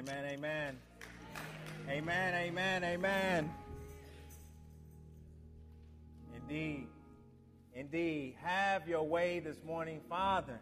Amen. Amen. Amen. Amen. Amen. Indeed. Indeed. Have your way this morning, Father.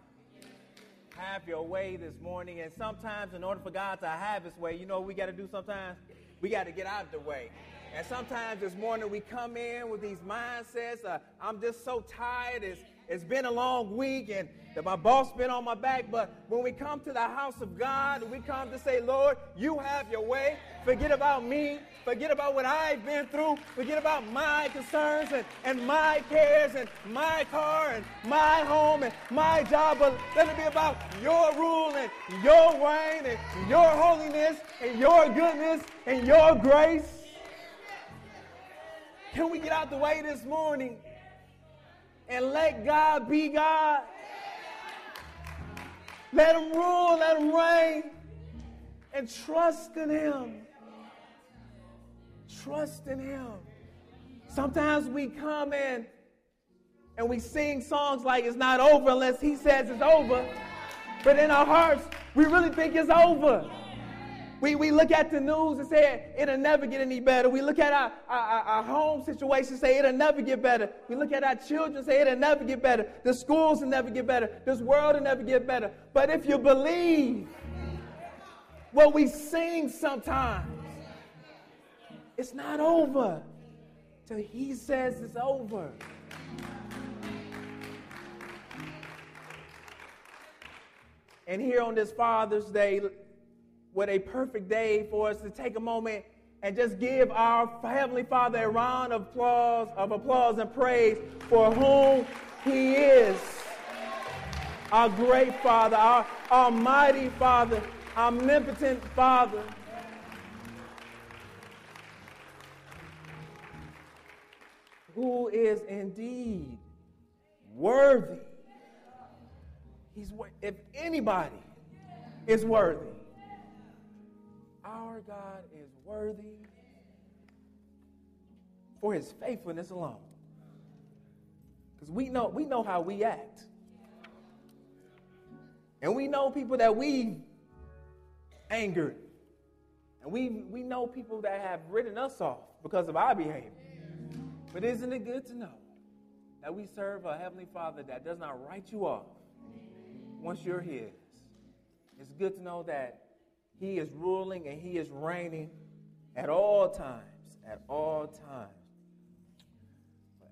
Have your way this morning. And sometimes, in order for God to have his way, you know we got to do sometimes? We got to get out of the way. And sometimes this morning we come in with these mindsets. Uh, I'm just so tired. It's, it's been a long week and my boss been on my back. But when we come to the house of God, we come to say, Lord, you have your way. Forget about me. Forget about what I've been through. Forget about my concerns and, and my cares and my car and my home and my job. But let it be about your rule and your reign and your holiness and your goodness and your grace. Can we get out the way this morning and let God be God? Let Him rule, let Him reign, and trust in Him. Trust in Him. Sometimes we come in and we sing songs like it's not over unless He says it's over. But in our hearts, we really think it's over. We, we look at the news and say it'll never get any better. We look at our, our, our home situation and say it'll never get better. We look at our children and say it'll never get better. The schools will never get better. This world will never get better. But if you believe what we sing sometimes, it's not over till he says it's over. And here on this Father's Day, what a perfect day for us to take a moment and just give our Heavenly Father a round of applause, of applause and praise for whom He is. Our great Father, our Almighty Father, omnipotent Father. Who is indeed worthy. He's if anybody is worthy, our God is worthy for his faithfulness alone. Because we know, we know how we act. And we know people that we angered. And we, we know people that have written us off because of our behavior. But isn't it good to know that we serve a Heavenly Father that does not write you off once you're His? It's good to know that he is ruling and He is reigning at all times. At all times.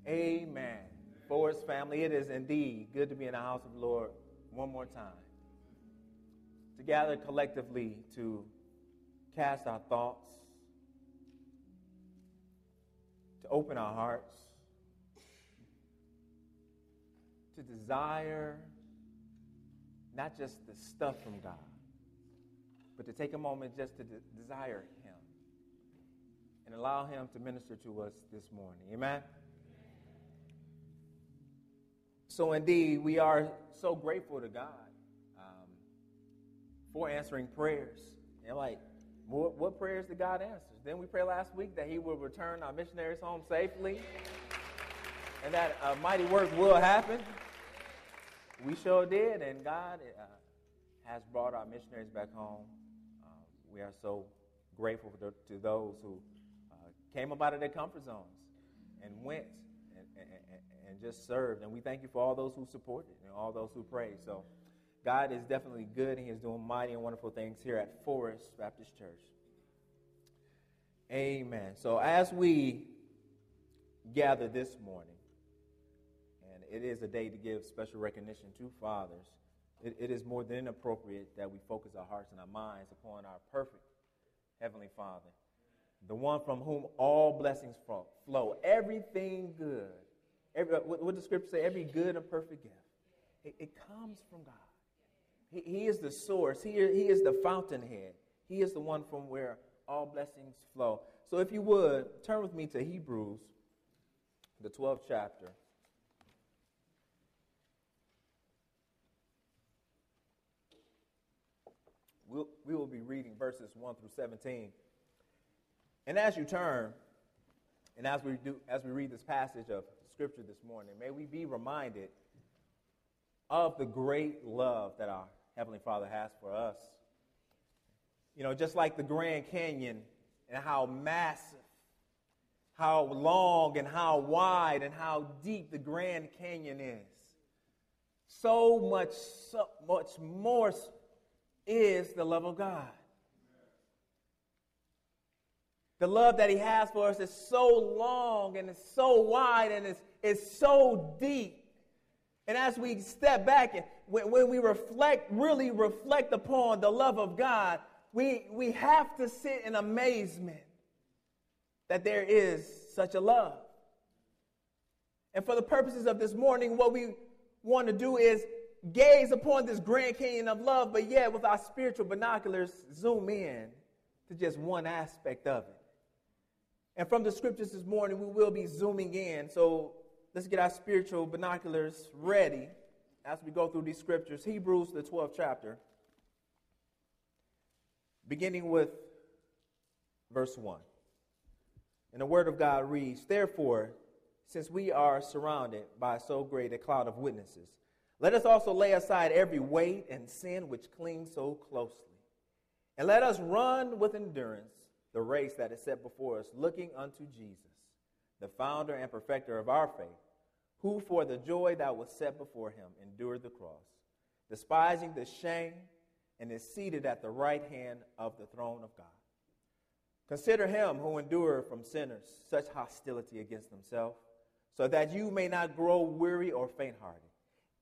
Amen. Forest family, it is indeed good to be in the house of the Lord one more time. To gather collectively to cast our thoughts, to open our hearts, to desire not just the stuff from God but to take a moment just to de- desire Him and allow Him to minister to us this morning. Amen? So, indeed, we are so grateful to God um, for answering prayers. And, like, what, what prayers did God answer? Then we prayed last week that He would return our missionaries home safely and that a mighty work will happen. We sure did, and God uh, has brought our missionaries back home we are so grateful to, to those who uh, came up out of their comfort zones and went and, and, and, just served. And we thank you for all those who supported and all those who prayed. So God is definitely good, and He is doing mighty and wonderful things here at Forest Baptist Church. Amen. So as we gather this morning, and it is a day to give special recognition to fathers it, it is more than appropriate that we focus our hearts and our minds upon our perfect Heavenly Father, the one from whom all blessings flow. Everything good. Every, uh, what, what the scripture say? Every good and perfect gift. It, it comes from God. He, he is the source. He, he is the fountainhead. He is the one from where all blessings flow. So if you would, turn with me to Hebrews, the 12th chapter. We'll, we will be reading verses 1 through 17. And as you turn, and as we, do, as we read this passage of Scripture this morning, may we be reminded of the great love that our Heavenly Father has for us. You know, just like the Grand Canyon and how massive, how long and how wide and how deep the Grand Canyon is. So much, so much more is the love of God. The love that He has for us is so long and it's so wide and it's, it's so deep. And as we step back and when, when we reflect, really reflect upon the love of God, we, we have to sit in amazement that there is such a love. And for the purposes of this morning, what we want to do is gaze upon this Grand Canyon of love, but yet with our spiritual binoculars, zoom in to just one aspect of it. And from the scriptures this morning, we will be zooming in. So let's get our spiritual binoculars ready as we go through these scriptures. Hebrews, the 12th chapter, beginning with verse 1. And the word of God reads Therefore, since we are surrounded by so great a cloud of witnesses, let us also lay aside every weight and sin which clings so closely. And let us run with endurance the race that is set before us, looking unto Jesus, the founder and perfecter of our faith, who for the joy that was set before him endured the cross, despising the shame, and is seated at the right hand of the throne of God. Consider him who endured from sinners such hostility against himself, so that you may not grow weary or faint hearted.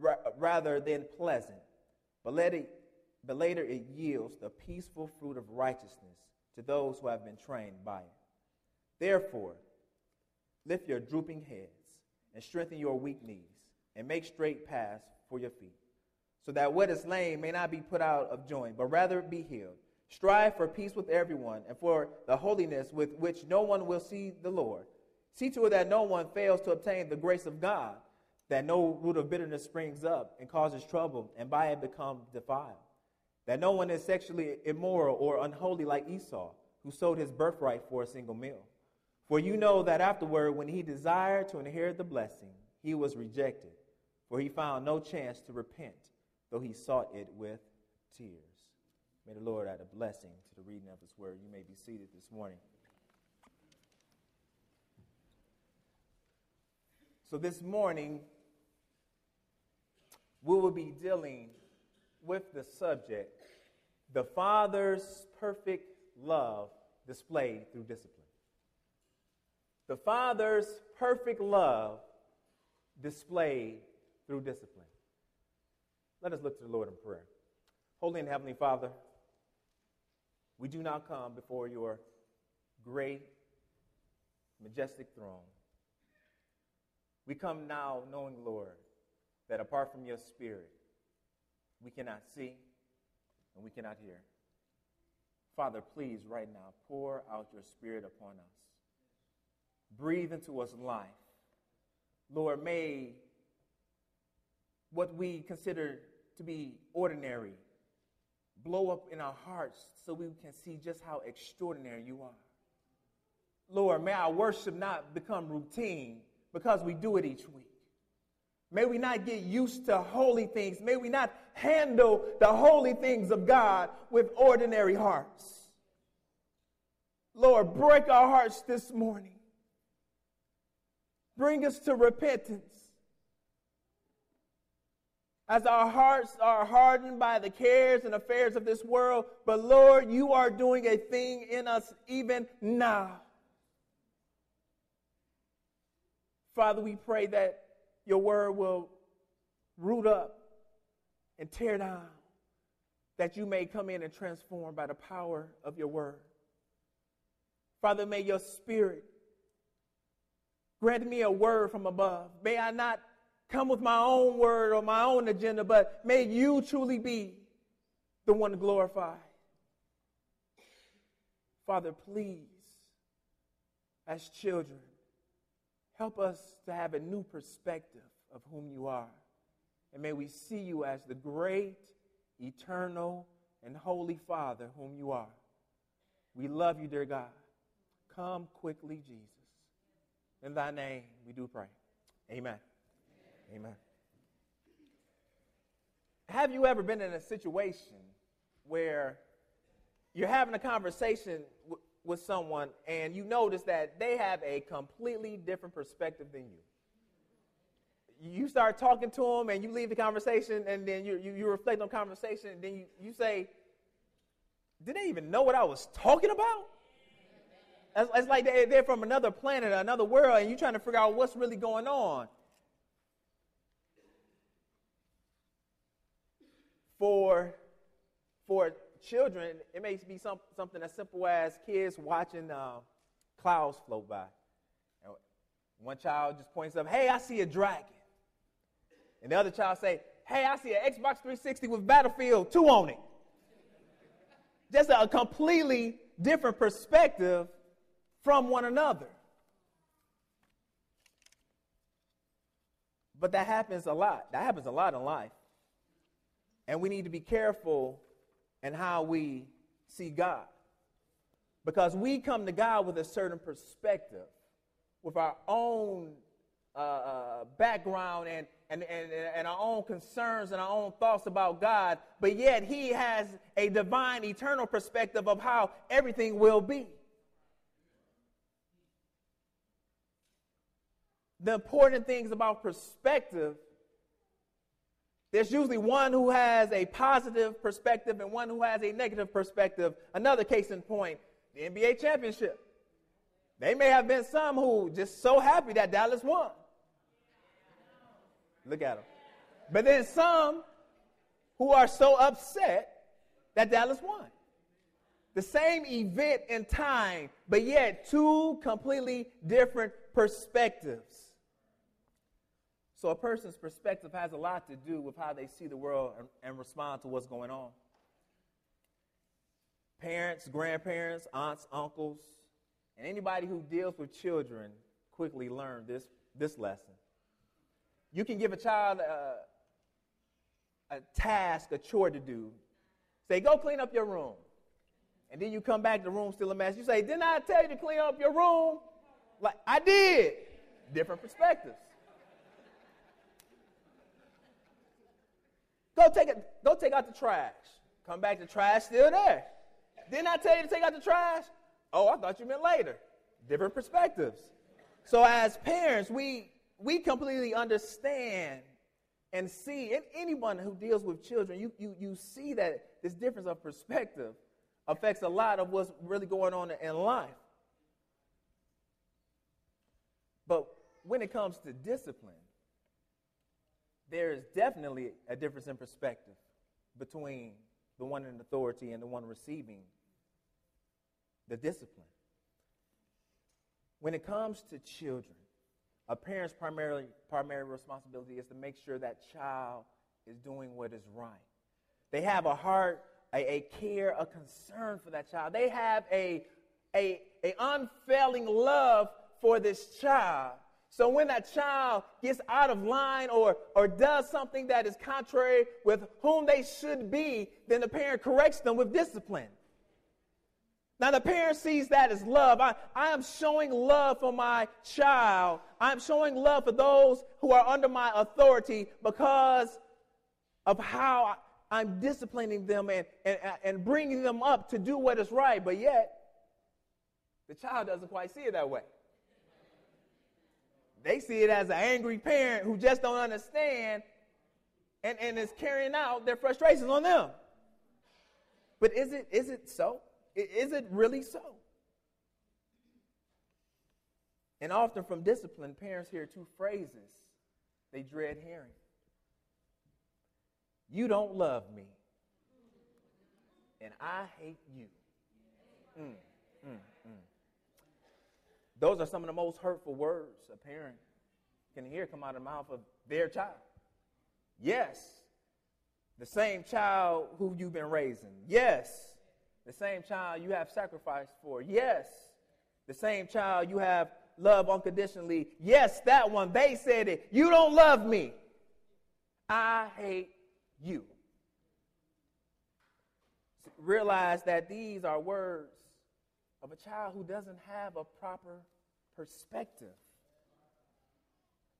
ra- rather than pleasant, but, let it, but later it yields the peaceful fruit of righteousness to those who have been trained by it. Therefore, lift your drooping heads and strengthen your weak knees, and make straight paths for your feet, so that what is lame may not be put out of joint, but rather be healed. Strive for peace with everyone and for the holiness with which no one will see the Lord. See to it that no one fails to obtain the grace of God, that no root of bitterness springs up and causes trouble, and by it become defiled. That no one is sexually immoral or unholy like Esau, who sold his birthright for a single meal. For you know that afterward, when he desired to inherit the blessing, he was rejected, for he found no chance to repent, though he sought it with tears. May the Lord add a blessing to the reading of His word. You may be seated this morning. So, this morning, we will be dealing with the subject the Father's perfect love displayed through discipline. The Father's perfect love displayed through discipline. Let us look to the Lord in prayer. Holy and Heavenly Father, we do not come before your great, majestic throne. We come now knowing, Lord, that apart from your Spirit, we cannot see and we cannot hear. Father, please, right now, pour out your Spirit upon us. Breathe into us life. Lord, may what we consider to be ordinary blow up in our hearts so we can see just how extraordinary you are. Lord, may our worship not become routine because we do it each week. May we not get used to holy things. May we not handle the holy things of God with ordinary hearts. Lord, break our hearts this morning. Bring us to repentance. As our hearts are hardened by the cares and affairs of this world, but Lord, you are doing a thing in us even now. Father, we pray that your word will root up and tear down, that you may come in and transform by the power of your word. Father, may your spirit grant me a word from above. May I not come with my own word or my own agenda, but may you truly be the one glorified. Father, please, as children, help us to have a new perspective of whom you are. And may we see you as the great, eternal, and holy Father whom you are. We love you, dear God. Come quickly, Jesus. In thy name we do pray. Amen. Amen. Have you ever been in a situation where you're having a conversation with someone and you notice that they have a completely different perspective than you? You start talking to them and you leave the conversation and then you, you, you reflect on conversation and then you, you say, Did they even know what I was talking about? It's, it's like they're, they're from another planet, another world, and you're trying to figure out what's really going on. For, for children, it may be some, something as simple as kids watching uh, clouds float by. And one child just points up, hey, I see a dragon. And the other child say, hey, I see an Xbox 360 with Battlefield 2 on it. Just a completely different perspective from one another. But that happens a lot. That happens a lot in life. And we need to be careful in how we see God. Because we come to God with a certain perspective, with our own uh, uh, background and, and, and, and our own concerns and our own thoughts about God, but yet He has a divine, eternal perspective of how everything will be. the important things about perspective, there's usually one who has a positive perspective and one who has a negative perspective. Another case in point, the NBA championship. They may have been some who just so happy that Dallas won. Look at them. But then some who are so upset that Dallas won. The same event in time, but yet two completely different perspectives. So a person's perspective has a lot to do with how they see the world and, and respond to what's going on. Parents, grandparents, aunts, uncles, and anybody who deals with children quickly learn this, this lesson. You can give a child a, a task, a chore to do. Say, go clean up your room. And then you come back, the room's still a mess. You say, Didn't I tell you to clean up your room? Like, I did. Different perspectives. Go take it, go take out the trash. Come back, the trash still there. Didn't I tell you to take out the trash? Oh, I thought you meant later. Different perspectives. So as parents, we we completely understand and see, and anyone who deals with children, you, you, you see that this difference of perspective affects a lot of what's really going on in life. But when it comes to discipline, there is definitely a difference in perspective between the one in authority and the one receiving the discipline. When it comes to children, a parent's primary, primary responsibility is to make sure that child is doing what is right. They have a heart, a, a care, a concern for that child. They have a, a, a unfailing love for this child so when that child gets out of line or, or does something that is contrary with whom they should be, then the parent corrects them with discipline. Now, the parent sees that as love. I, I am showing love for my child. I'm showing love for those who are under my authority because of how I'm disciplining them and, and, and bringing them up to do what is right. But yet, the child doesn't quite see it that way. They see it as an angry parent who just don't understand and, and is carrying out their frustrations on them. But is it, is it so? Is it really so? And often from discipline, parents hear two phrases they dread hearing You don't love me, and I hate you. Mm, mm, mm. Those are some of the most hurtful words a parent can hear come out of the mouth of their child. Yes, the same child who you've been raising. Yes, the same child you have sacrificed for. Yes, the same child you have loved unconditionally. Yes, that one. They said it. You don't love me. I hate you. Realize that these are words of a child who doesn't have a proper perspective.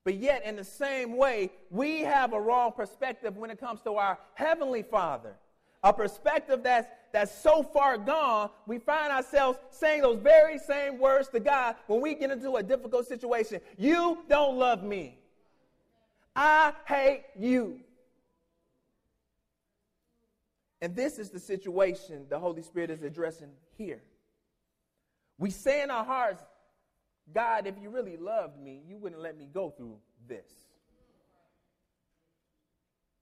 But yet, in the same way, we have a wrong perspective when it comes to our Heavenly Father. A perspective that's, that's so far gone, we find ourselves saying those very same words to God when we get into a difficult situation. You don't love me. I hate you. And this is the situation the Holy Spirit is addressing here. We say in our hearts, God, if you really loved me, you wouldn't let me go through this.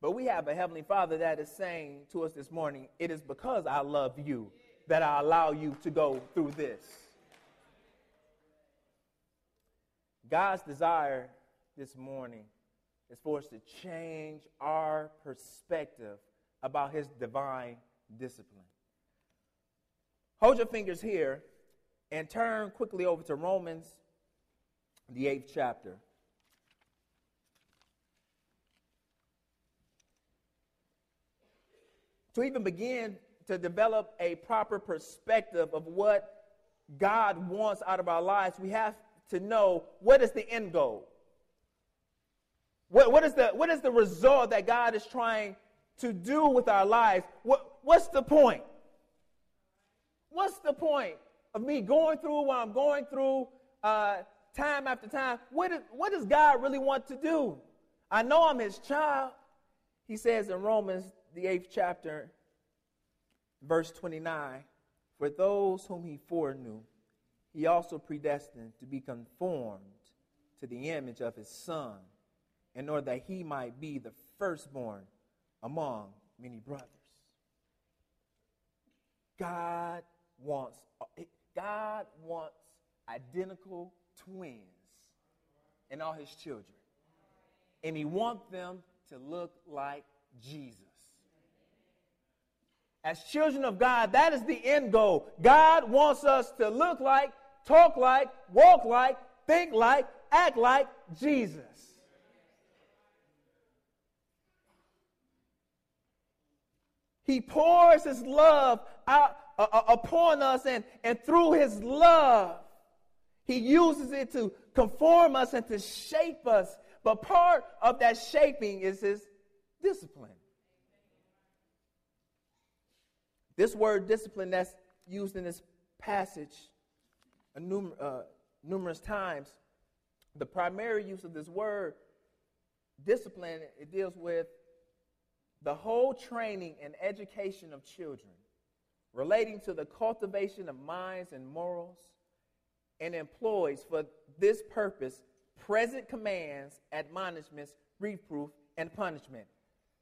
But we have a Heavenly Father that is saying to us this morning, It is because I love you that I allow you to go through this. God's desire this morning is for us to change our perspective about His divine discipline. Hold your fingers here and turn quickly over to Romans, the eighth chapter. To even begin to develop a proper perspective of what God wants out of our lives, we have to know what is the end goal. What, what, is, the, what is the result that God is trying to do with our lives? What, what's the point? What's the point of me going through what I'm going through uh, time after time. What, is, what does God really want to do? I know I'm his child. He says in Romans, the eighth chapter, verse 29 For those whom he foreknew, he also predestined to be conformed to the image of his Son, in order that he might be the firstborn among many brothers. God wants God wants identical twins in all his children. And he wants them to look like Jesus. As children of God, that is the end goal. God wants us to look like, talk like, walk like, think like, act like Jesus. He pours his love out uh, uh, upon us, and, and through his love, he uses it to conform us and to shape us. But part of that shaping is his discipline. This word discipline that's used in this passage uh, numerous times, the primary use of this word discipline, it deals with the whole training and education of children relating to the cultivation of minds and morals, and employs for this purpose present commands, admonishments, reproof, and punishment.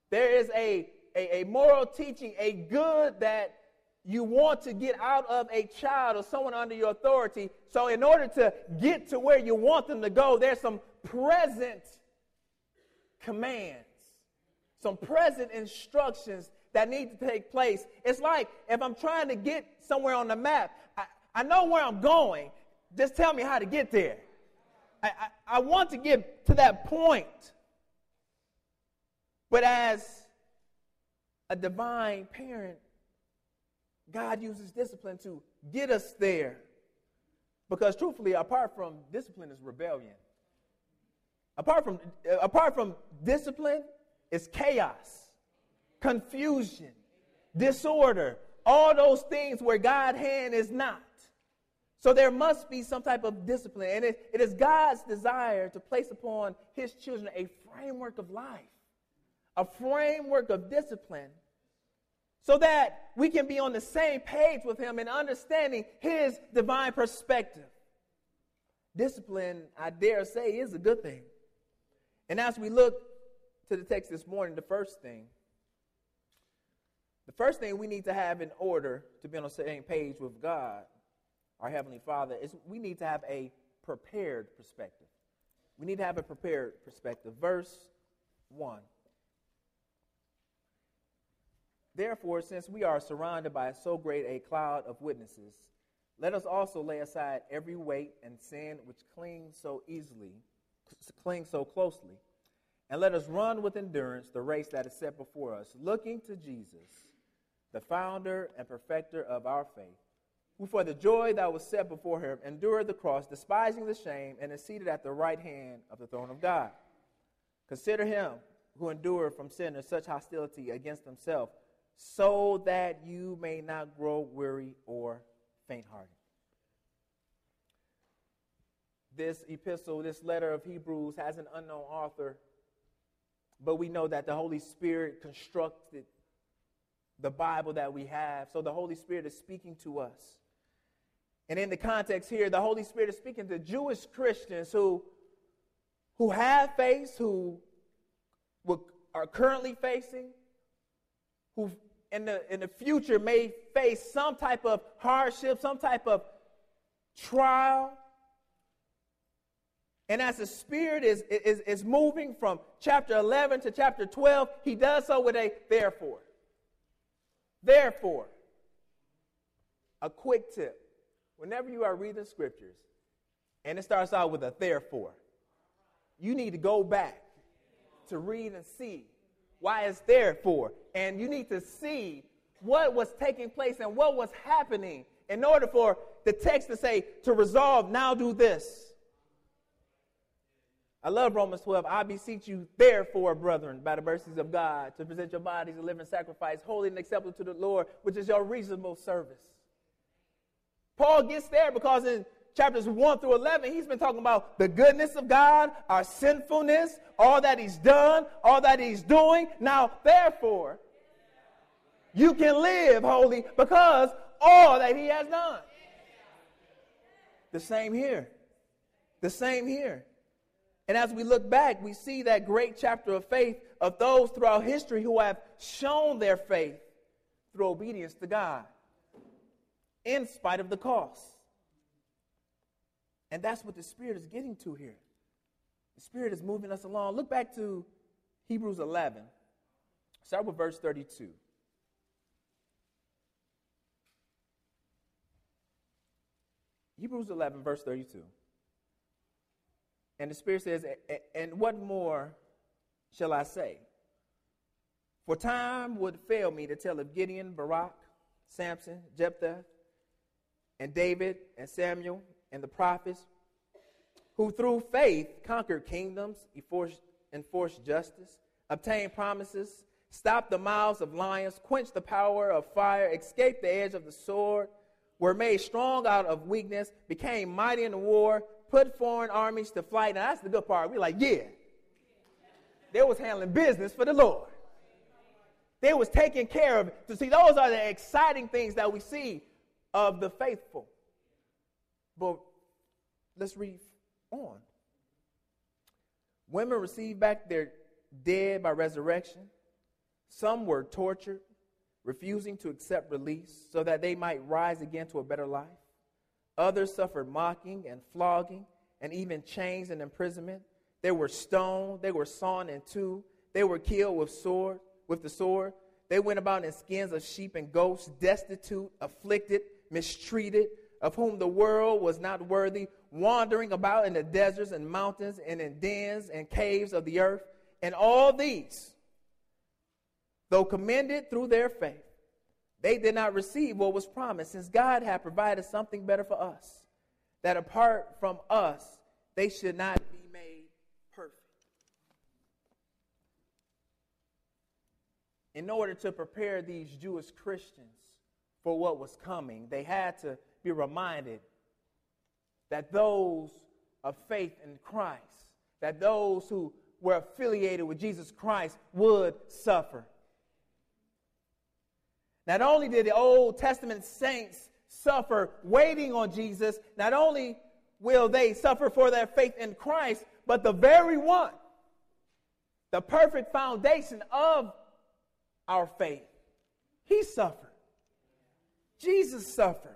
There is a, a, a, moral teaching, a good that you want to get out of a child or someone under your authority. So, in order to get to where you want them to go, there's some present commands, some present instructions that need to take place. It's like if I'm trying to get somewhere on the map, I, I know where I'm going. Just tell me how to get there. I, I, I want to get to that point. But as a divine parent, God uses discipline to get us there. Because truthfully, apart from discipline is rebellion. Apart from, uh, apart from discipline is chaos confusion, disorder, all those things where God's hand is not. So there must be some type of discipline. And it, it is God's desire to place upon his children a framework of life, a framework of discipline, so that we can be on the same page with him in understanding his divine perspective. discipline, I dare say, is a good thing. And as we look to the text this morning, the first thing, the first thing we need to have in order to be on the same page with God, our Heavenly Father, is we need to have a prepared perspective. We need to have a prepared perspective. Verse 1. Therefore, since we are surrounded by so great a cloud of witnesses, let us also lay aside every weight and sin which clings so easily, clings so closely, and let us run with endurance the race that is set before us, looking to Jesus, the founder and perfecter of our faith, who for the joy that was set before him endured the cross, despising the shame, and is seated at the right hand of the throne of God. Consider him who endured from sinners such hostility against himself so that you may not grow weary or faint hearted. This epistle, this letter of Hebrews, has an unknown author, but we know that the Holy Spirit constructed the Bible that we have. So the Holy Spirit is speaking to us. And in the context here, the Holy Spirit is speaking to Jewish Christians who, who have faced, who are currently facing, who in the, in the future may face some type of hardship, some type of trial. And as the Spirit is, is, is moving from chapter 11 to chapter 12, he does so with a therefore. Therefore, a quick tip. Whenever you are reading scriptures and it starts out with a therefore, you need to go back to read and see why it's there for. And you need to see what was taking place and what was happening in order for the text to say, to resolve, now do this. I love Romans 12. I beseech you, therefore, brethren, by the mercies of God, to present your bodies a living sacrifice, holy and acceptable to the Lord, which is your reasonable service. Paul gets there because in chapters 1 through 11, he's been talking about the goodness of God, our sinfulness, all that he's done, all that he's doing. Now, therefore, you can live holy because all that he has done. The same here. The same here. And as we look back, we see that great chapter of faith of those throughout history who have shown their faith through obedience to God in spite of the cost. And that's what the Spirit is getting to here. The Spirit is moving us along. Look back to Hebrews 11. Start with verse 32. Hebrews 11, verse 32. And the Spirit says, And what more shall I say? For time would fail me to tell of Gideon, Barak, Samson, Jephthah, and David, and Samuel, and the prophets, who through faith conquered kingdoms, enforced, justice, obtained promises, stopped the mouths of lions, quenched the power of fire, escaped the edge of the sword, were made strong out of weakness, became mighty in the war, put foreign armies to flight. Now that's the good part. We're like, yeah. They was handling business for the Lord. They was taking care of it. To see, those are the exciting things that we see of the faithful. But let's read on. Women received back their dead by resurrection. Some were tortured, refusing to accept release so that they might rise again to a better life. Others suffered mocking and flogging and even chains and imprisonment. They were stoned, they were sawn in two, they were killed with sword, with the sword. They went about in skins of sheep and goats, destitute, afflicted, mistreated, of whom the world was not worthy, wandering about in the deserts and mountains and in dens and caves of the earth. And all these, though commended through their faith, they did not receive what was promised, since God had provided something better for us, that apart from us, they should not be made perfect. In order to prepare these Jewish Christians for what was coming, they had to be reminded that those of faith in Christ, that those who were affiliated with Jesus Christ would suffer. Not only did the Old Testament saints suffer waiting on Jesus, not only will they suffer for their faith in Christ, but the very one, the perfect foundation of our faith, he suffered. Jesus suffered.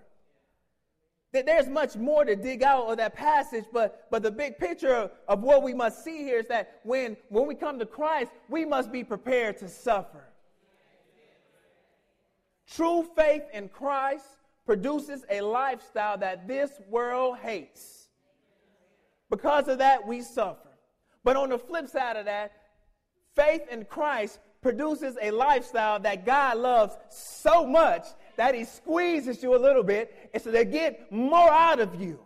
That There's much more to dig out of that passage, but, but the big picture of, of what we must see here is that when, when we come to Christ, we must be prepared to suffer. True faith in Christ produces a lifestyle that this world hates. Because of that, we suffer. But on the flip side of that, faith in Christ produces a lifestyle that God loves so much that He squeezes you a little bit and so they get more out of you.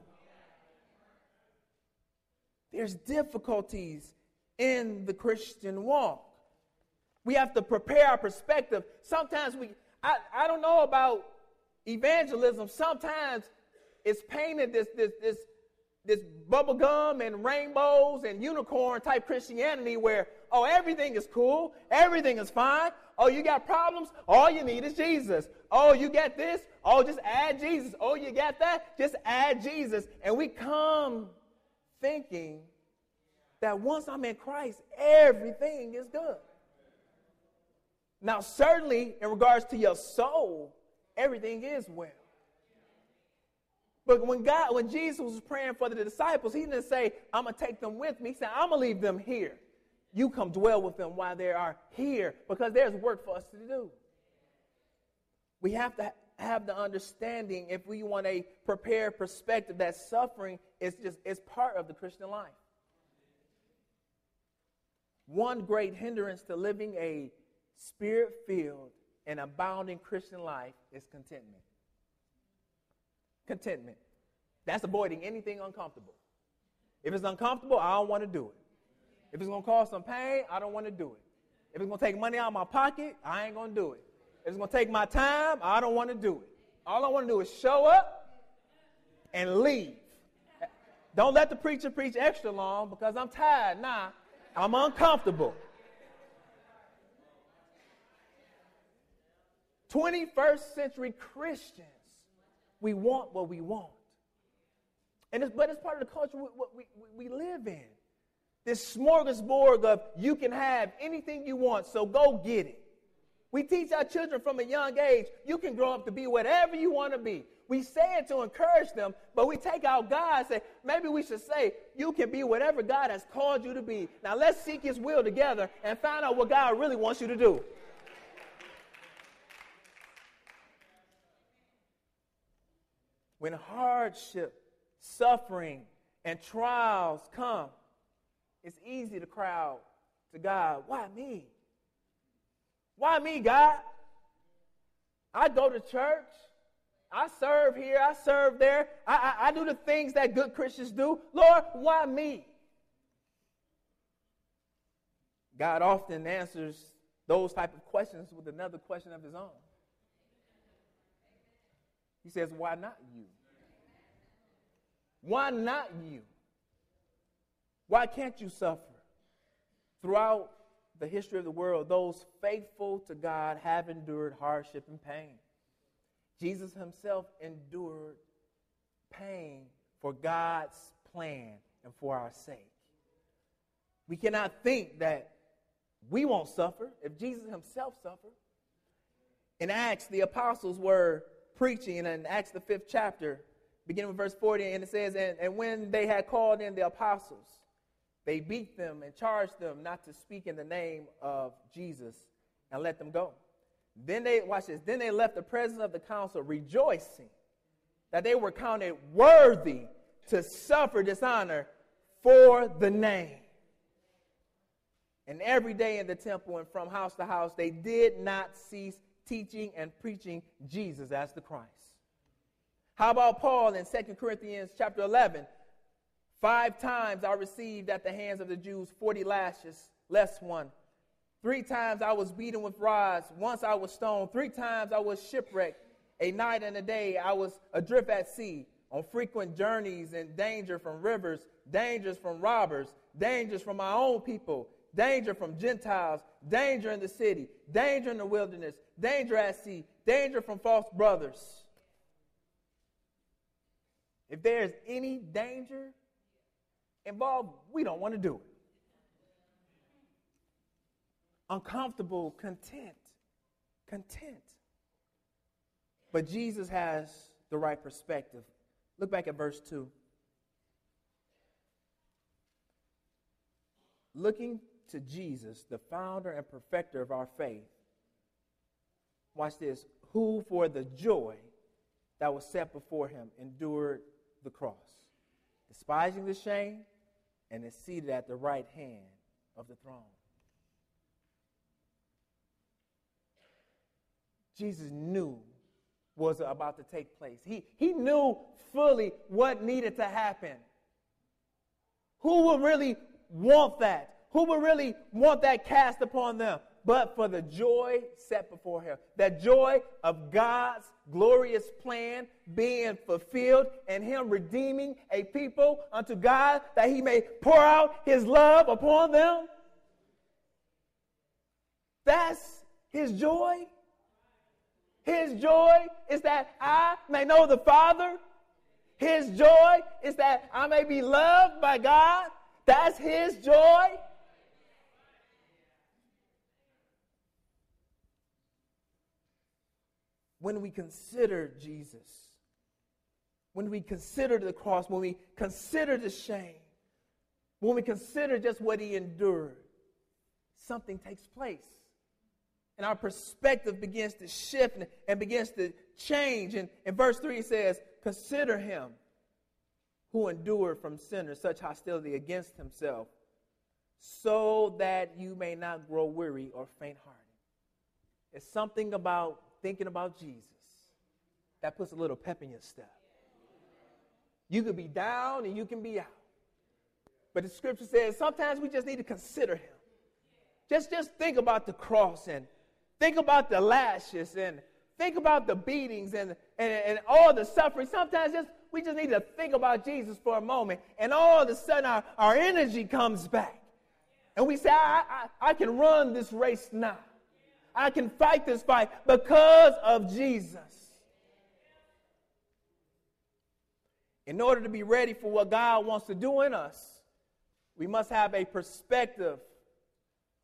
There's difficulties in the Christian walk. We have to prepare our perspective. Sometimes we, I, I don't know about evangelism. Sometimes it's painted this, this, this, this bubblegum and rainbows and unicorn type Christianity where, oh, everything is cool, everything is fine. Oh, you got problems? All you need is Jesus. Oh, you get this? Oh, just add Jesus. Oh, you got that? Just add Jesus. And we come thinking that once I'm in Christ, everything is good. Now, certainly, in regards to your soul, everything is well. But when God, when Jesus was praying for the disciples, he didn't say, I'm gonna take them with me. He said, I'm gonna leave them here. You come dwell with them while they are here, because there's work for us to do. We have to have the understanding if we want a prepared perspective that suffering is just is part of the Christian life. One great hindrance to living a spirit-filled and abounding Christian life is contentment. Contentment. That's avoiding anything uncomfortable. If it's uncomfortable, I don't want to do it. If it's going to cause some pain, I don't want to do it. If it's going to take money out of my pocket, I ain't going to do it. If it's going to take my time, I don't want to do it. All I want to do is show up and leave. Don't let the preacher preach extra long because I'm tired. Nah, I'm uncomfortable. 21st century Christians, we want what we want. And it's, but it's part of the culture we, we, we live in. This smorgasbord of you can have anything you want, so go get it. We teach our children from a young age, you can grow up to be whatever you want to be. We say it to encourage them, but we take out God and say, maybe we should say, you can be whatever God has called you to be. Now let's seek His will together and find out what God really wants you to do. When hardship, suffering, and trials come, it's easy to cry out to God, Why me? Why me, God? I go to church. I serve here. I serve there. I, I, I do the things that good Christians do. Lord, why me? God often answers those type of questions with another question of his own. He says, Why not you? Why not you? Why can't you suffer? Throughout the history of the world, those faithful to God have endured hardship and pain. Jesus himself endured pain for God's plan and for our sake. We cannot think that we won't suffer if Jesus himself suffered. In Acts, the apostles were preaching, in Acts, the fifth chapter, beginning with verse 40, and it says, and, and when they had called in the apostles, they beat them and charged them not to speak in the name of Jesus and let them go. Then they, watch this, then they left the presence of the council rejoicing that they were counted worthy to suffer dishonor for the name. And every day in the temple and from house to house, they did not cease teaching and preaching Jesus as the Christ. How about Paul in 2 Corinthians chapter 11? Five times I received at the hands of the Jews 40 lashes, less one. Three times I was beaten with rods. Once I was stoned. Three times I was shipwrecked. A night and a day I was adrift at sea, on frequent journeys in danger from rivers, dangers from robbers, dangers from my own people, danger from Gentiles, danger in the city, danger in the wilderness, danger at sea, danger from false brothers. if there's any danger involved, we don't want to do it. Uncomfortable, content, content. But Jesus has the right perspective. Look back at verse 2. Looking to Jesus, the founder and perfecter of our faith. Watch this. Who, for the joy that was set before him, endured the cross, despising the shame, and is seated at the right hand of the throne. Jesus knew was about to take place. He, he knew fully what needed to happen. Who would really want that? Who would really want that cast upon them? But for the joy set before him, that joy of God's glorious plan being fulfilled and him redeeming a people unto God that he may pour out his love upon them. That's his joy. His joy is that I may know the Father. His joy is that I may be loved by God. That's his joy. When we consider Jesus, when we consider the cross, when we consider the shame, when we consider just what he endured, something takes place and our perspective begins to shift and begins to change. And in verse 3, it says, Consider him who endured from sinners such hostility against himself, so that you may not grow weary or faint hearted. It's something about thinking about Jesus that puts a little pep in your step. You could be down and you can be out. But the scripture says sometimes we just need to consider him. Just, just think about the cross and Think about the lashes and think about the beatings and, and, and all the suffering. Sometimes just we just need to think about Jesus for a moment, and all of a sudden our, our energy comes back. And we say, I, I, I can run this race now. I can fight this fight because of Jesus. In order to be ready for what God wants to do in us, we must have a perspective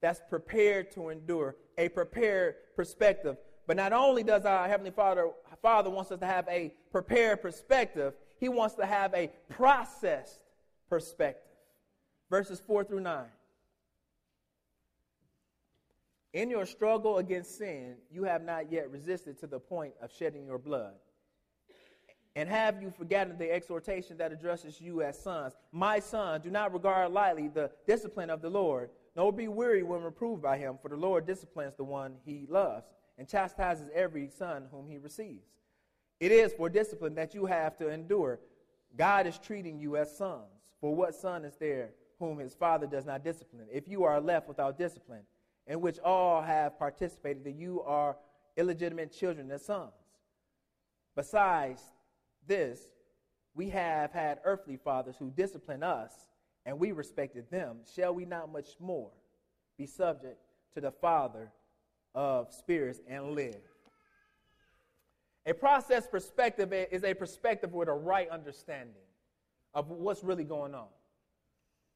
that's prepared to endure a prepared perspective. But not only does our Heavenly Father, Father wants us to have a prepared perspective, He wants to have a processed perspective. Verses 4 through 9. In your struggle against sin, you have not yet resisted to the point of shedding your blood. And have you forgotten the exhortation that addresses you as sons? My son, do not regard lightly the discipline of the Lord nor be weary when reproved by him, for the Lord disciplines the one he loves and chastises every son whom he receives. It is for discipline that you have to endure. God is treating you as sons. For what son is there whom his father does not discipline? If you are left without discipline, in which all have participated, that you are illegitimate children and sons. Besides this, we have had earthly fathers who discipline us and we respected them, shall we not much more be subject to the Father of spirits and live? A process perspective is a perspective with a right understanding of what's really going on.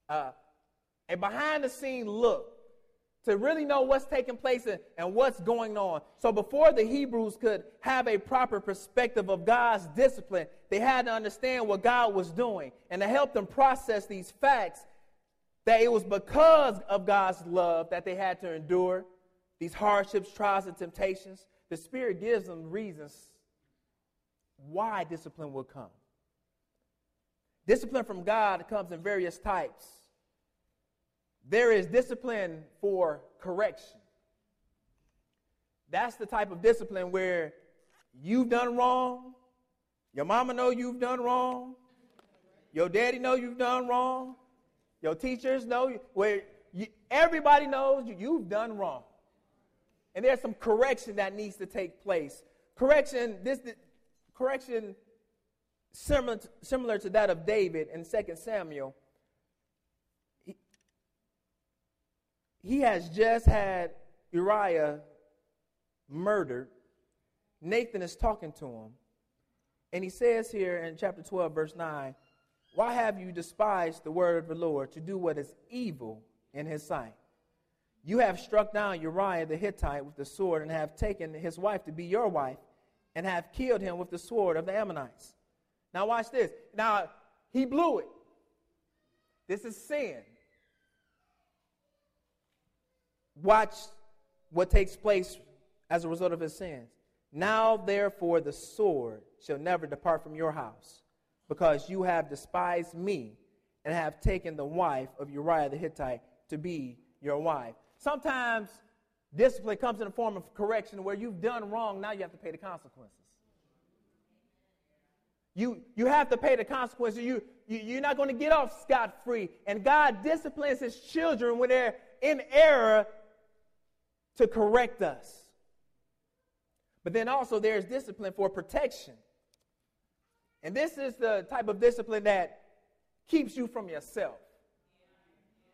Uh, a behind the scene look to really know what's taking place and, and what's going on. So before the Hebrews could have a proper perspective of God's discipline, they had to understand what God was doing. And to help them process these facts, that it was because of God's love that they had to endure these hardships, trials, and temptations. The Spirit gives them reasons why discipline will come. Discipline from God comes in various types. There is discipline for correction. That's the type of discipline where you've done wrong, your mama know you've done wrong, your daddy know you've done wrong, your teachers know where you, everybody knows you, you've done wrong. And there's some correction that needs to take place. Correction, this, this correction similar to, similar to that of David in 2 Samuel he has just had Uriah murdered. Nathan is talking to him. And he says here in chapter 12, verse 9, Why have you despised the word of the Lord to do what is evil in his sight? You have struck down Uriah the Hittite with the sword and have taken his wife to be your wife and have killed him with the sword of the Ammonites. Now, watch this. Now, he blew it. This is sin. Watch what takes place as a result of his sins. Now, therefore, the sword shall never depart from your house, because you have despised me and have taken the wife of Uriah the Hittite to be your wife. Sometimes discipline comes in the form of correction where you've done wrong, now you have to pay the consequences. You, you have to pay the consequences. You, you, you're not going to get off scot free. And God disciplines his children when they're in error to correct us. But then also there's discipline for protection. And this is the type of discipline that keeps you from yourself.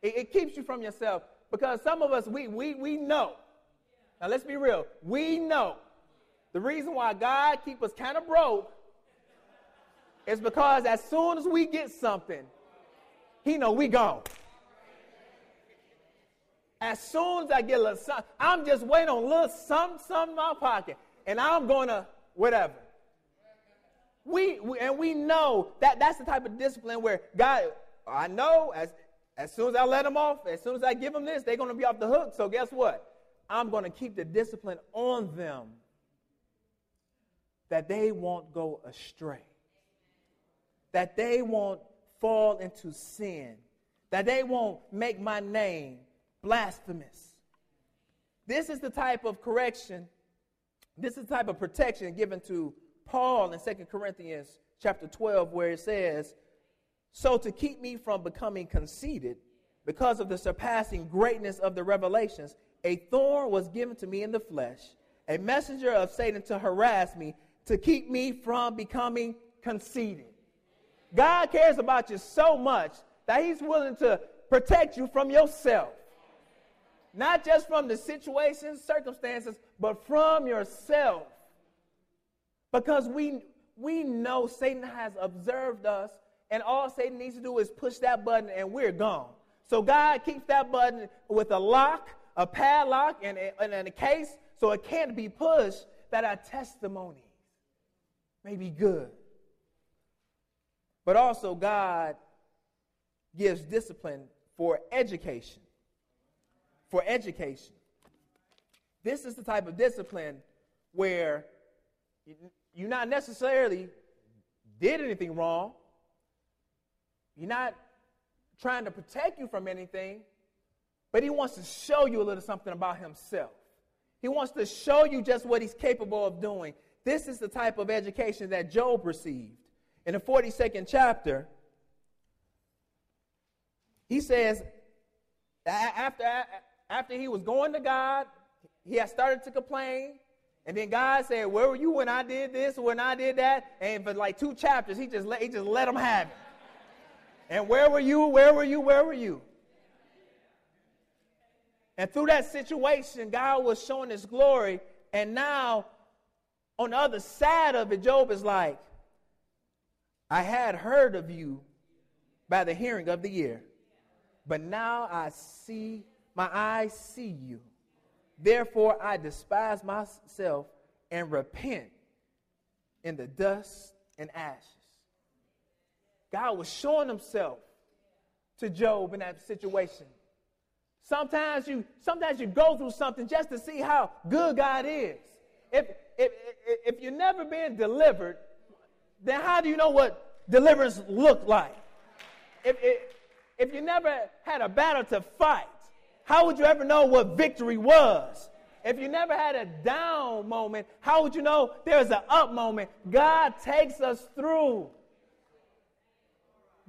It, it, keeps you from yourself because some of us, we, we, we know. Now let's be real. We know the reason why God keep us kind of broke is because as soon as we get something, he know we gone. As soon as I get a little something, I'm just waiting on a little something, something in my pocket, and I'm gonna whatever. We, we, and we know that that's the type of discipline where God, I know as as soon as I let them off, as soon as I give them this, they're gonna be off the hook. So guess what? I'm gonna keep the discipline on them that they won't go astray, that they won't fall into sin, that they won't make my name blasphemous. This is the type of correction, this is the type of protection given to Paul in 2 Corinthians chapter 12, where it says, So to keep me from becoming conceited, because of the surpassing greatness of the revelations, a thorn was given to me in the flesh, a messenger of Satan to harass me, to keep me from becoming conceited. God cares about you so much that He's willing to protect you from yourself. Not just from the situations, circumstances, but from yourself. Because we, we know Satan has observed us, and all Satan needs to do is push that button, and we're gone. So God keeps that button with a lock, a padlock, and, and, and a case, so it can't be pushed, that our testimonies may be good. But also, God gives discipline for education for education. This is the type of discipline where you not necessarily did anything wrong. You're not trying to protect you from anything, but he wants to show you a little something about himself. He wants to show you just what he's capable of doing. This is the type of education that Job received. In the 42nd chapter, he says, after, after he was going to God, he had started to complain. And then God said, Where were you when I did this, when I did that? And for like two chapters, he just let, he just let them have it. And where were you? Where were you? Where were you? And through that situation, God was showing his glory. And now, on the other side of it, Job is like, I had heard of you by the hearing of the ear, but now I see my eyes see you. Therefore, I despise myself and repent in the dust and ashes. God was showing himself to Job in that situation. Sometimes you, sometimes you go through something just to see how good God is. If, if, if you've never been delivered, then how do you know what deliverance looked like? If, if, if you never had a battle to fight, how would you ever know what victory was? If you never had a down moment, how would you know there's an up moment? God takes us through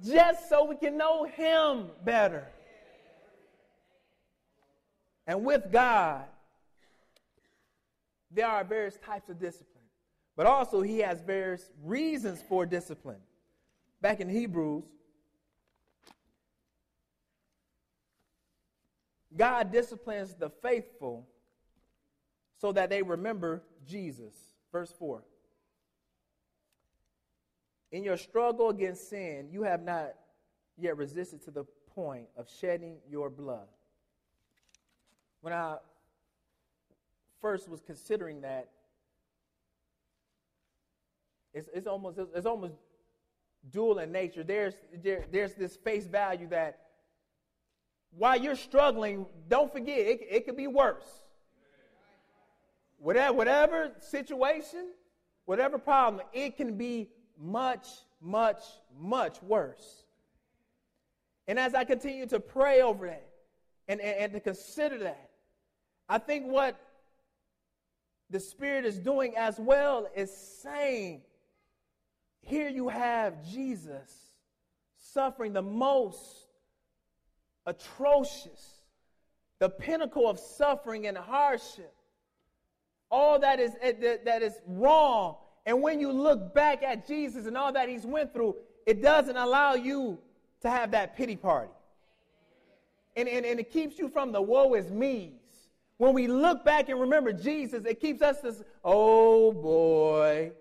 just so we can know Him better. And with God, there are various types of discipline, but also He has various reasons for discipline. Back in Hebrews, God disciplines the faithful so that they remember Jesus. Verse 4. In your struggle against sin, you have not yet resisted to the point of shedding your blood. When I first was considering that, it's, it's almost it's almost dual in nature. There's there, there's this face value that while you're struggling, don't forget it, it could be worse. Whatever whatever situation, whatever problem, it can be much, much, much worse. And as I continue to pray over that and, and, and to consider that, I think what the Spirit is doing as well is saying, here you have Jesus suffering the most atrocious, the pinnacle of suffering and hardship. All that is, eh, that is wrong and when you look back at Jesus and all that he's went through, it doesn't allow you to have that pity party. And, and, and it keeps you from the woe is me's. When we look back and remember Jesus, it keeps us this, oh boy,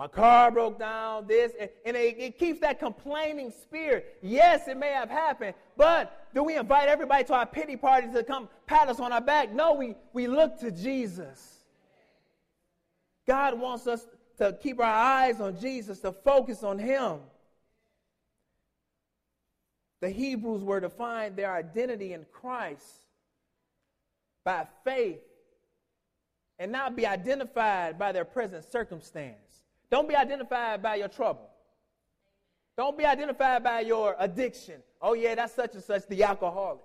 my car broke down, this, and, it, it keeps that complaining spirit. Yes, it may have happened, but do we invite everybody to our pity party to come pat us on our back? No, we, we look to Jesus. God wants us to keep our eyes on Jesus, to focus on Him. The Hebrews were to find their identity in Christ by faith and not be identified by their present circumstance. Don't be identified by your trouble. Don't be identified by your addiction. Oh, yeah, that's such and such, the alcoholic.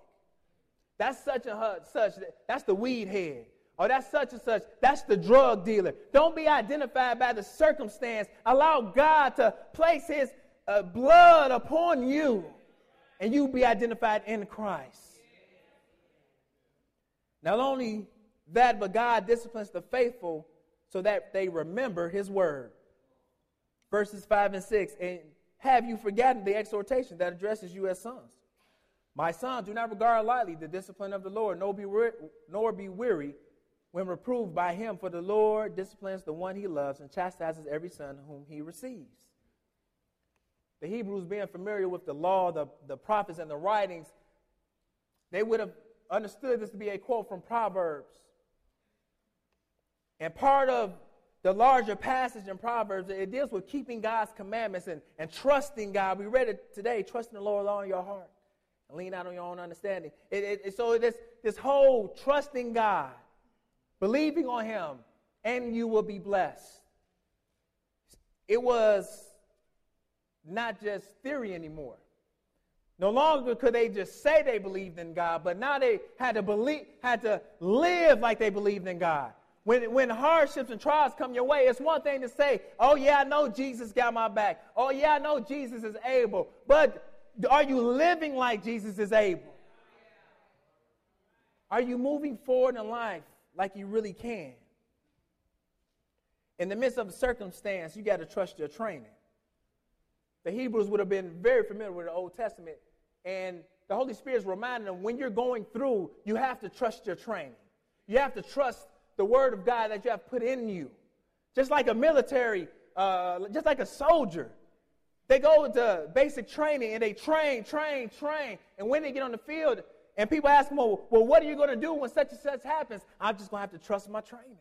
That's such and such, that's the weed head. Oh, that's such and such. That's the drug dealer. Don't be identified by the circumstance. Allow God to place His uh, blood upon you, and you be identified in Christ. Not only that, but God disciplines the faithful so that they remember His word. Verses 5 and 6. And have you forgotten the exhortation that addresses you as sons? My son, do not regard lightly the discipline of the Lord, nor be, nor be weary when reproved by him, for the Lord disciplines the one he loves and chastises every son whom he receives. The Hebrews, being familiar with the law, the, the prophets, and the writings, they would have understood this to be a quote from Proverbs. And part of the larger passage in Proverbs, it deals with keeping God's commandments and, and trusting God. We read it today, trusting the Lord with all your heart and lean out on your own understanding. It, it, so this, this whole trusting God believing on him, and you will be blessed. It was not just theory anymore. No longer could they just say they believed in God, but now they had to believe, had to live like they believed in God. When, when hardships and trials come your way, it's one thing to say, oh, yeah, I know Jesus got my back. Oh, yeah, I know Jesus is able. But are you living like Jesus is able? Are you moving forward in life like you really can. In the midst of a circumstance, you got to trust your training. The Hebrews would have been very familiar with the Old Testament, and the Holy Spirit is reminding them when you're going through, you have to trust your training. You have to trust the Word of God that you have put in you. Just like a military, uh, just like a soldier, they go to basic training and they train, train, train, and when they get on the field, and people ask me, well, well what are you going to do when such and such happens? I'm just going to have to trust my training.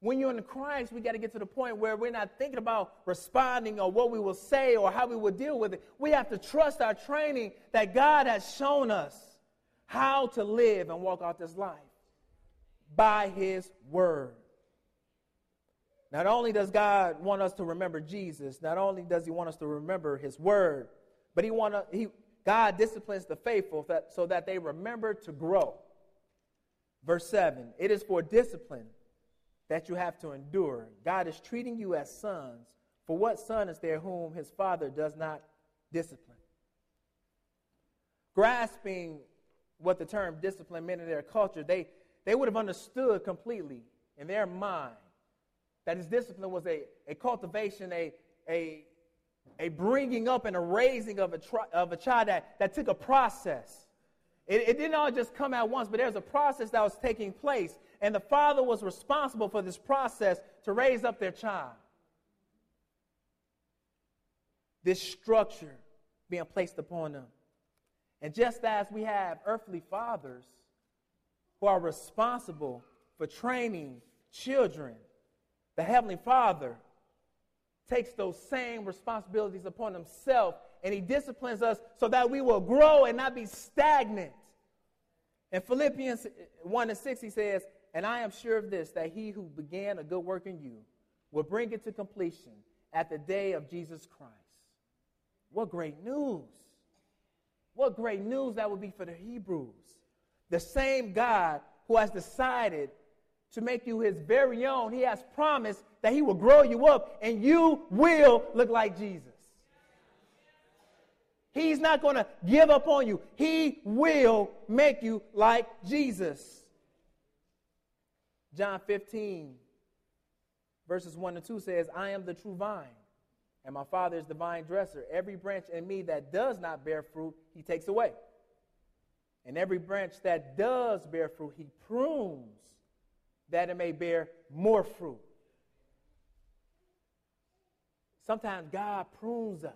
When you're in Christ, we got to get to the point where we're not thinking about responding or what we will say or how we will deal with it. We have to trust our training that God has shown us how to live and walk out this life by His Word. Not only does God want us to remember Jesus, not only does He want us to remember His Word, but He, want to, he, God disciplines the faithful that, so that they remember to grow. Verse 7 It is for discipline that you have to endure. God is treating you as sons. For what son is there whom his father does not discipline? Grasping what the term discipline meant in their culture, they, they would have understood completely in their mind that his discipline was a, a cultivation, a, a, a bringing up and a raising of a, tri- of a child that, that took a process. It, it didn't all just come at once, but there was a process that was taking place. And the father was responsible for this process to raise up their child. this structure being placed upon them. And just as we have earthly fathers who are responsible for training children, the Heavenly Father takes those same responsibilities upon himself and he disciplines us so that we will grow and not be stagnant. In Philippians 1 and 6, he says, And I am sure of this, that he who began a good work in you will bring it to completion at the day of Jesus Christ. What great news! What great news that would be for the Hebrews. The same God who has decided to make you his very own, he has promised that he will grow you up and you will look like Jesus. He's not going to give up on you. He will make you like Jesus. John 15, verses 1 and 2 says, I am the true vine, and my Father is the vine dresser. Every branch in me that does not bear fruit, he takes away. And every branch that does bear fruit, he prunes that it may bear more fruit. Sometimes God prunes us,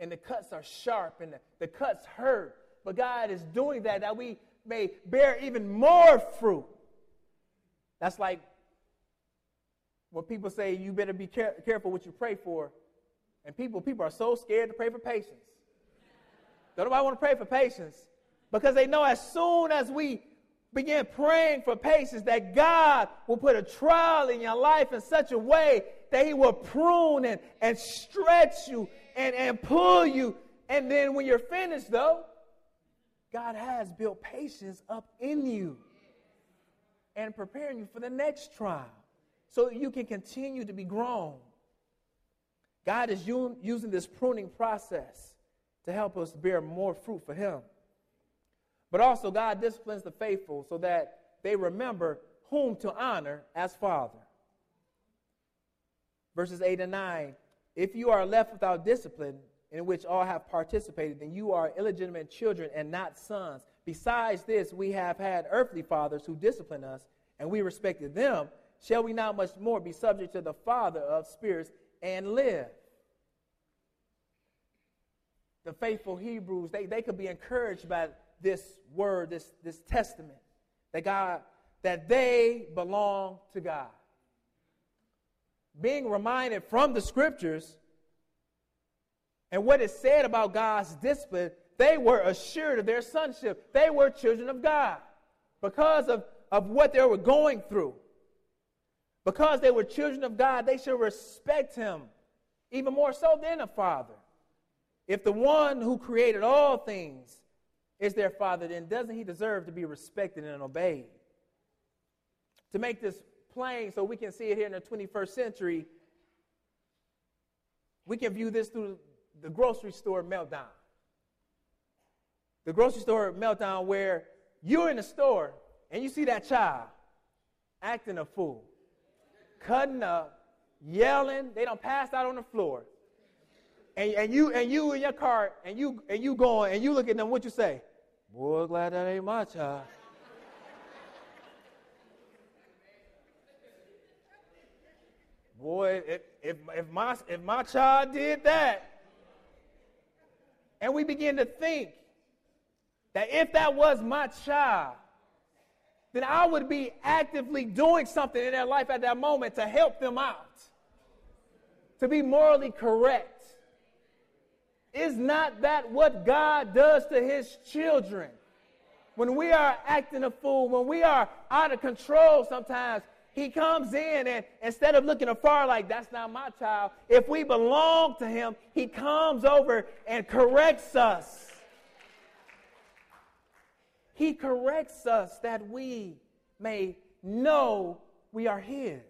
and the cuts are sharp and the, the cuts hurt. But God is doing that that we may bear even more fruit. That's like when people say you better be care- careful what you pray for, and people people are so scared to pray for patience. Don't nobody want to pray for patience because they know as soon as we begin praying for patience that God will put a trial in your life in such a way that He will prune and, and stretch you and, and pull you. And then when you're finished, though, God has built patience up in you and preparing you for the next trial so you can continue to be grown. God is using this pruning process to help us bear more fruit for Him. But also, God disciplines the faithful so that they remember whom to honor as Father. Verses 8 and 9 If you are left without discipline, in which all have participated, then you are illegitimate children and not sons. Besides this, we have had earthly fathers who disciplined us, and we respected them. Shall we not much more be subject to the Father of spirits and live? The faithful Hebrews, they, they could be encouraged by this word, this, this testament, that God, that they belong to God. Being reminded from the scriptures and what is said about God's discipline, they were assured of their sonship. They were children of God because of, of what they were going through. Because they were children of God, they should respect Him even more so than a father. If the one who created all things is their father, then doesn't he deserve to be respected and obeyed? To make this plain so we can see it here in the 21st century, we can view this through the grocery store meltdown. The grocery store meltdown where you're in the store and you see that child acting a fool, cutting up, yelling, they don't pass out on the floor. And, and you and you in your car and you and you going and you look at them, what you say? Boy, glad that ain't my child. Boy, if, if, if, my, if my child did that, and we begin to think that if that was my child, then I would be actively doing something in their life at that moment to help them out, to be morally correct. Is not that what God does to his children? When we are acting a fool, when we are out of control sometimes, he comes in and instead of looking afar like that's not my child, if we belong to him, he comes over and corrects us. He corrects us that we may know we are his.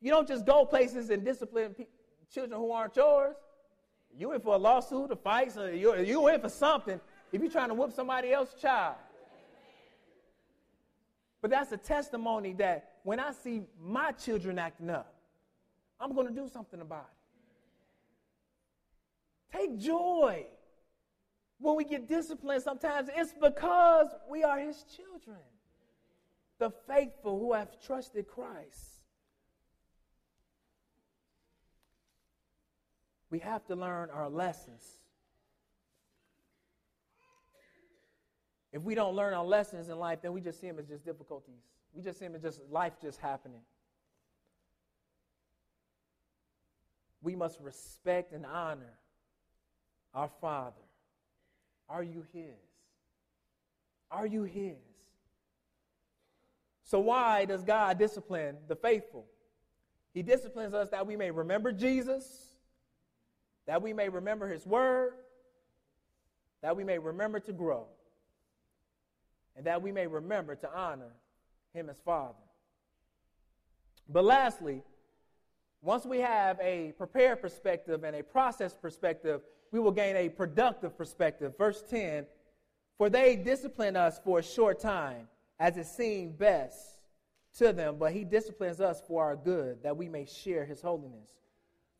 You don't just go places and discipline children who aren't yours. You in for a lawsuit, a fight, so you you for something if you're trying to whoop somebody else's child. But that's a testimony that when I see my children acting up, I'm going to do something about it. Take joy when we get disciplined sometimes. It's because we are his children, the faithful who have trusted Christ. We have to learn our lessons. If we don't learn our lessons in life, then we just see them as just difficulties. We just see them as just life just happening. We must respect and honor our Father. Are you His? Are you His? So, why does God discipline the faithful? He disciplines us that we may remember Jesus, that we may remember His Word, that we may remember to grow, and that we may remember to honor Him as Father. But lastly, once we have a prepared perspective and a process perspective, we will gain a productive perspective. Verse 10 For they discipline us for a short time, as it seemed best to them, but he disciplines us for our good, that we may share his holiness.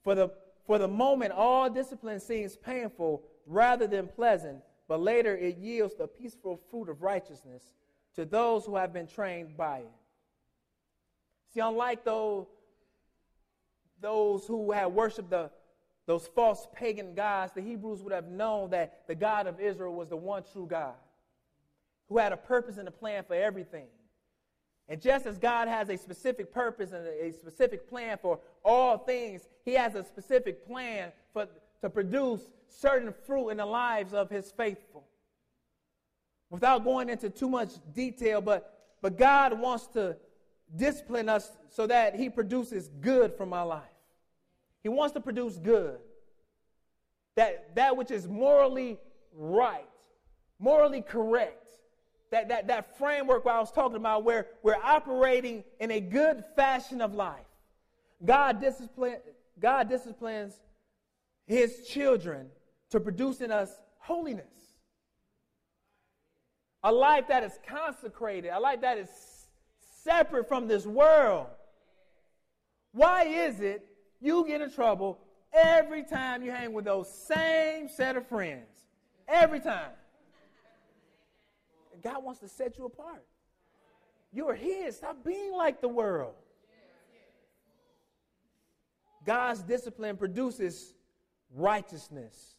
For the, for the moment, all discipline seems painful rather than pleasant, but later it yields the peaceful fruit of righteousness to those who have been trained by it. See, unlike those, those who had worshiped the, those false pagan gods, the Hebrews would have known that the God of Israel was the one true God who had a purpose and a plan for everything. And just as God has a specific purpose and a specific plan for all things, He has a specific plan for, to produce certain fruit in the lives of His faithful. Without going into too much detail, but, but God wants to discipline us so that He produces good from our life. He wants to produce good. That, that which is morally right, morally correct that, that, that framework I was talking about where we're operating in a good fashion of life. God, discipline, God disciplines his children to produce in us holiness. A life that is consecrated, a life that is separate from this world. Why is it you get in trouble every time you hang with those same set of friends? Every time. God wants to set you apart. You're His. Stop being like the world. God's discipline produces righteousness.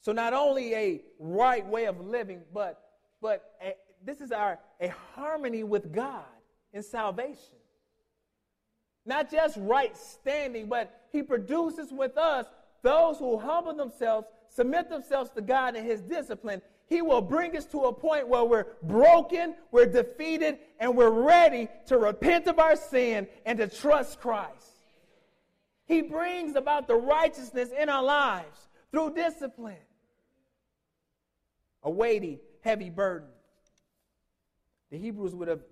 So not only a right way of living, but but a, this is our a harmony with God in salvation. Not just right standing, but He produces with us those who humble themselves, submit themselves to God and His discipline, he will bring us to a point where we're broken, we're defeated, and we're ready to repent of our sin and to trust Christ. He brings about the righteousness in our lives through discipline. A weighty, heavy burden. The Hebrews would have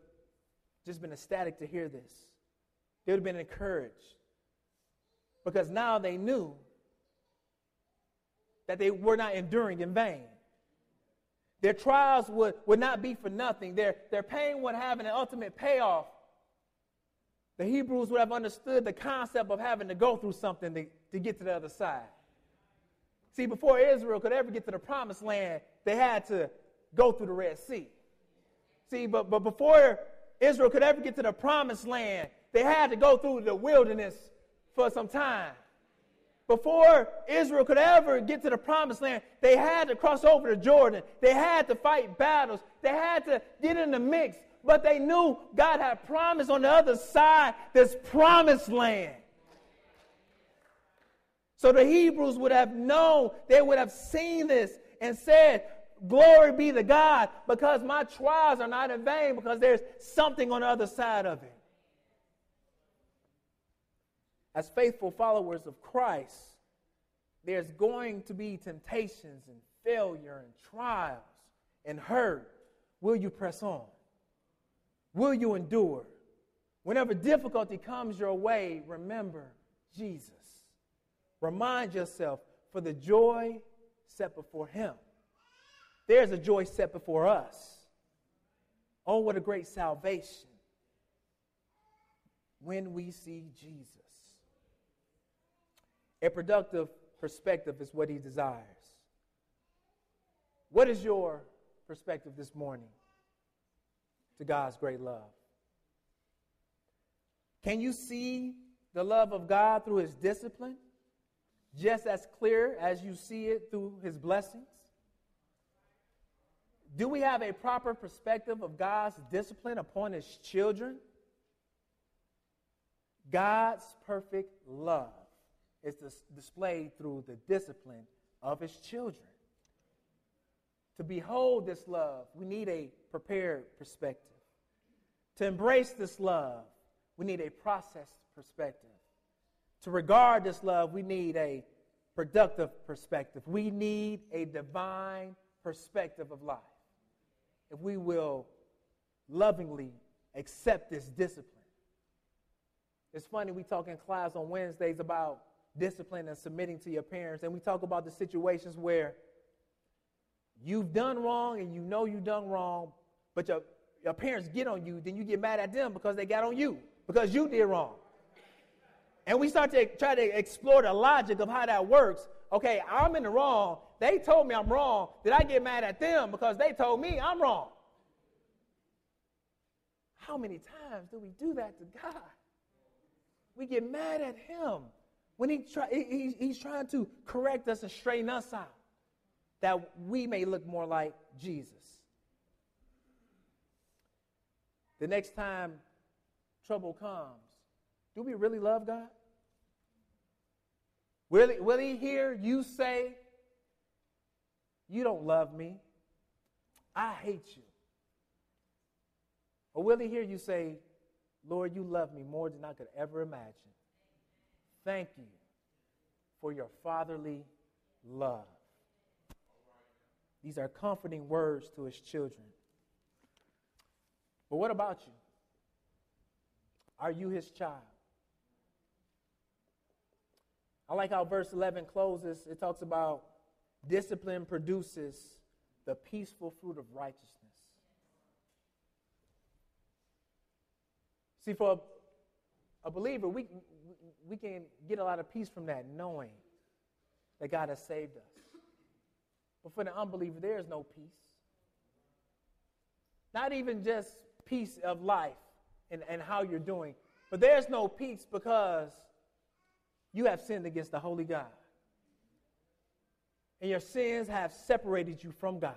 just been ecstatic to hear this. They would have been encouraged because now they knew that they were not enduring in vain. Their trials would, would not be for nothing. Their, their pain would have an ultimate payoff. The Hebrews would have understood the concept of having to go through something to, to get to the other side. See, before Israel could ever get to the promised land, they had to go through the Red Sea. See, but, but before Israel could ever get to the promised land, they had to go through the wilderness for some time. Before Israel could ever get to the promised land, they had to cross over to Jordan. They had to fight battles. They had to get in the mix. But they knew God had promised on the other side this promised land. So the Hebrews would have known, they would have seen this and said, Glory be to God, because my trials are not in vain, because there's something on the other side of it as faithful followers of Christ, there's going to be temptations and failure and trials and hurt. Will you press on? Will you endure? Whenever difficulty comes your way, remember Jesus. Remind yourself for the joy set before him. There's a joy set before us. Oh, what a great salvation when we see Jesus. A productive perspective is what he desires. What is your perspective this morning to God's great love? Can you see the love of God through his discipline? just as clear as you see it through his blessings? Do we have a proper perspective of God's discipline upon his children? God's perfect love is dis- displayed through the discipline of his children. To behold this love, we need a prepared perspective. To embrace this love, we need a processed perspective. To regard this love, we need a productive perspective. We need a divine perspective of life. If we will lovingly accept this discipline. It's funny, we talk in class on Wednesdays about discipline and submitting to your parents, and we talk about the situations where you've done wrong and you know you've done wrong, but your, your parents get on you, then you get mad at them because they got on you, because you did wrong. And we start to try to explore the logic of how that works. Okay, I'm in the wrong. They told me I'm wrong. Did I get mad at them because they told me I'm wrong? How many times do we do that to God? We get mad at Him when he try, he, He's trying to correct us and straighten us out that we may look more like Jesus. The next time trouble comes, do we really love God? Will he, will he hear you say, You don't love me? I hate you. Or will he hear you say, Lord, you love me more than I could ever imagine? Thank you for your fatherly love. These are comforting words to his children. But what about you? Are you his child? I like how verse 11 closes. It talks about discipline produces the peaceful fruit of righteousness. See, for a, believer, we, we can get a lot of peace from that, knowing that God has saved us. But for the unbeliever, there is no peace. Not even just peace of life and, and how you're doing, but there's no peace because you have sinned against the holy God. And your sins have separated you from God.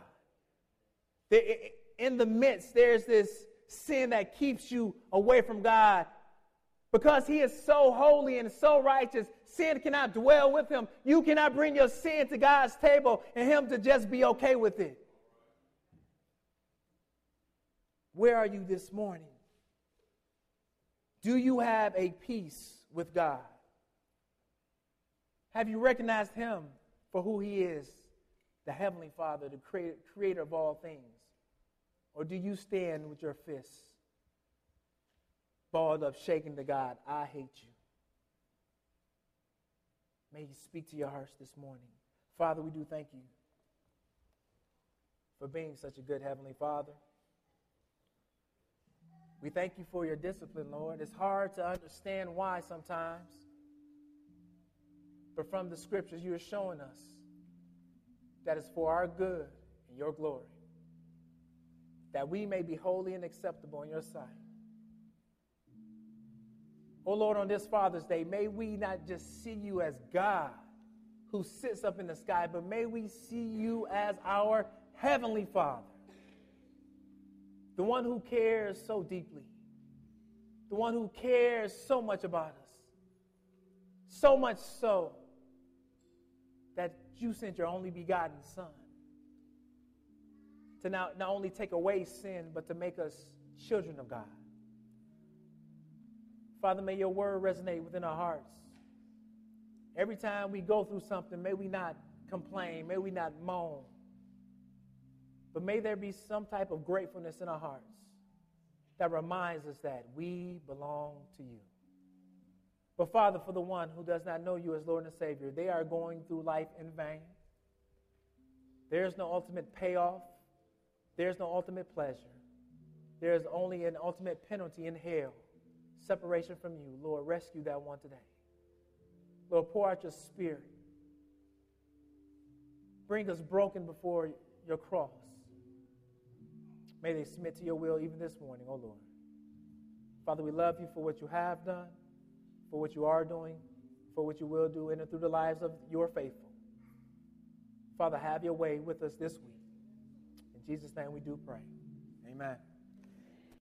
In the midst, there's this sin that keeps you away from God because He is so holy and so righteous sin cannot dwell with him. You cannot bring your sin to God's table and him to just be okay with it. Where are you this morning? Do you have a peace with God? Have you recognized him for who he is, the Heavenly Father, the creator of all things? Or do you stand with your fists balled up, shaking to God, I hate you? May He speak to your hearts this morning. Father, we do thank you for being such a good Heavenly Father. We thank you for your discipline, Lord. It's hard to understand why sometimes. But from the scriptures, you are showing us that it's for our good and your glory, that we may be holy and acceptable in your sight. Oh Lord, on this Father's Day, may we not just see you as God who sits up in the sky, but may we see you as our Heavenly Father, the one who cares so deeply, the one who cares so much about us, so much so that you sent your only begotten Son to now, not only take away sin, but to make us children of God. Father, may your word resonate within our hearts. Every time we go through something, may we not complain, may we not moan, but may there be some type of gratefulness in our hearts that reminds us that we belong to you. But Father, for the one who does not know you as Lord and Savior, they are going through life in vain. There's no ultimate payoff. There's no ultimate pleasure. There's only an ultimate penalty in hell separation from you. Lord, rescue that one today. Lord, pour out your spirit. Bring us broken before your cross. May they submit to your will even this morning, oh Lord. Father, we love you for what you have done, for what you are doing, for what you will do in and through the lives of your faithful. Father, have your way with us this week. In Jesus' name we do pray. Amen.